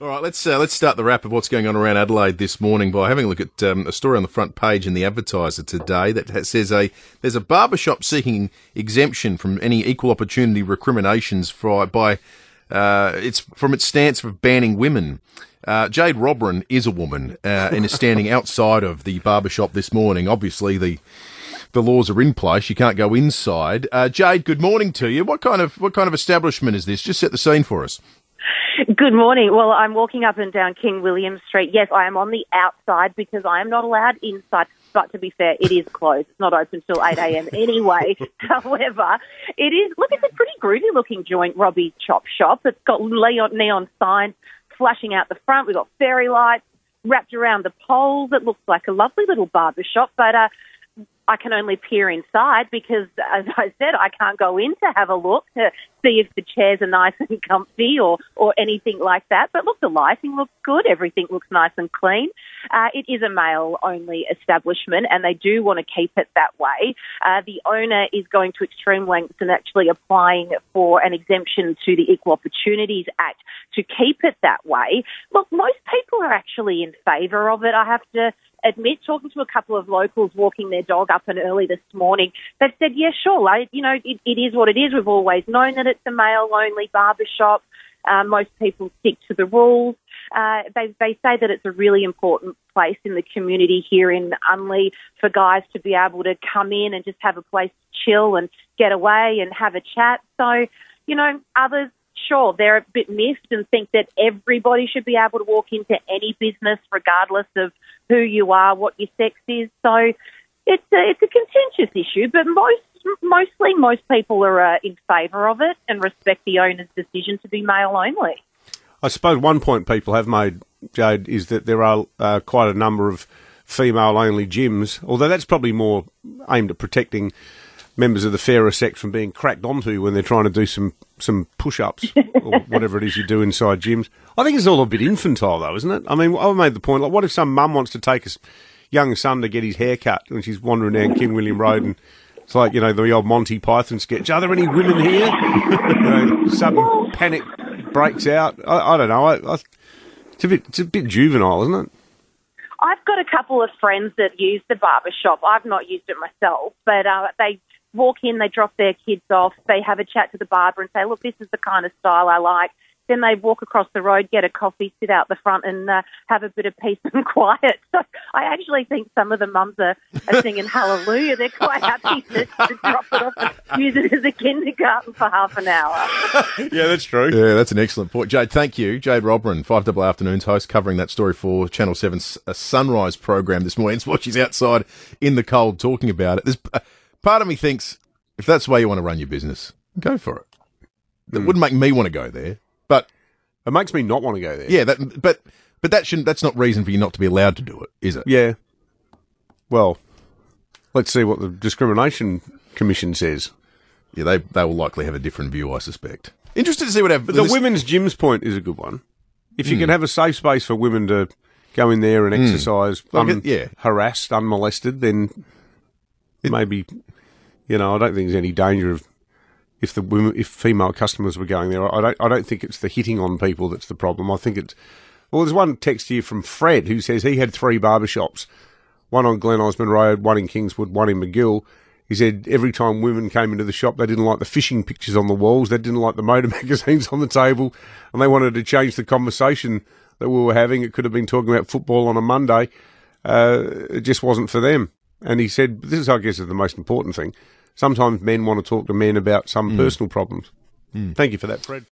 All right, let's uh, let's start the wrap of what's going on around Adelaide this morning by having a look at um, a story on the front page in the Advertiser today that says a there's a barbershop seeking exemption from any equal opportunity recriminations for, by uh, it's from its stance of banning women. Uh, Jade Robran is a woman uh, and is standing outside of the barbershop this morning. Obviously, the the laws are in place. You can't go inside. Uh, Jade, good morning to you. What kind of what kind of establishment is this? Just set the scene for us. Good morning. Well, I'm walking up and down King William Street. Yes, I am on the outside because I am not allowed inside. But to be fair, it is closed. It's not open till 8 a.m. anyway. However, it is, look, it's a pretty groovy looking joint, Robbie's Chop Shop. It's got neon, neon signs flashing out the front. We've got fairy lights wrapped around the poles. It looks like a lovely little barber shop. But uh, I can only peer inside because, as I said, I can't go in to have a look to see if the chairs are nice and comfy or, or anything like that. But look, the lighting looks good. Everything looks nice and clean. Uh, it is a male only establishment and they do want to keep it that way. Uh, the owner is going to extreme lengths and actually applying for an exemption to the Equal Opportunities Act to keep it that way. Look, most people are actually in favour of it. I have to admit, talking to a couple of locals walking their dog up and early this morning, they've said, yeah, sure, like, you know, it, it is what it is. We've always known that it's a male only barber shop. Uh, most people stick to the rules. Uh, they, they say that it's a really important place in the community here in Unley for guys to be able to come in and just have a place to chill and get away and have a chat. So, you know, others sure, they're a bit missed and think that everybody should be able to walk into any business regardless of who you are, what your sex is. So it's a, it's a contentious issue, but most mostly most people are uh, in favour of it and respect the owner's decision to be male only. I suppose one point people have made, Jade, is that there are uh, quite a number of female only gyms, although that's probably more aimed at protecting members of the fairer sex from being cracked onto when they're trying to do some some push ups or whatever it is you do inside gyms. I think it's all a bit infantile though, isn't it? I mean, I've made the point like, what if some mum wants to take a young son to get his hair cut when she's wandering down King William Road and it's like you know the old Monty Python sketch. Are there any women here? you know, sudden panic breaks out. I, I don't know. I, I, it's a bit it's a bit juvenile, isn't it? I've got a couple of friends that use the barber shop. I've not used it myself, but uh, they walk in, they drop their kids off, they have a chat to the barber and say, look, this is the kind of style I like. Then they walk across the road, get a coffee, sit out the front, and uh, have a bit of peace and quiet. So I actually think some of the mums are, are singing hallelujah. They're quite happy to, to drop it off and use it as a kindergarten for half an hour. yeah, that's true. Yeah, that's an excellent point. Jade, thank you. Jade Robran, 5 Double Afternoons host, covering that story for Channel 7's Sunrise program this morning. It's what she's outside in the cold talking about it. There's, uh, part of me thinks if that's the way you want to run your business, go for it. It mm. wouldn't make me want to go there, but it makes me not want to go there. Yeah, that, but but that shouldn't. That's not reason for you not to be allowed to do it, is it? Yeah. Well, let's see what the discrimination commission says. Yeah, they they will likely have a different view, I suspect. Interested to see what. But the women's gyms point is a good one. If you mm. can have a safe space for women to go in there and hmm. exercise, mm. un- yeah. harassed, unmolested, then it, maybe you know, I don't think there's any danger of if the women, if female customers were going there. I don't, I don't think it's the hitting on people that's the problem. I think it's well. There's one text here from Fred who says he had three barbershops, one on Glen Osmond Road, one in Kingswood, one in Magill. He said every time women came into the shop, they didn't like the fishing pictures on the walls, they didn't like the motor magazines on the table, and they wanted to change the conversation that we were having. It could have been talking about football on a Monday. Uh, it just wasn't for them. And he said, this is, I guess, is the most important thing sometimes men want to talk to men about some mm. personal problems. Mm. Thank you for that, Fred.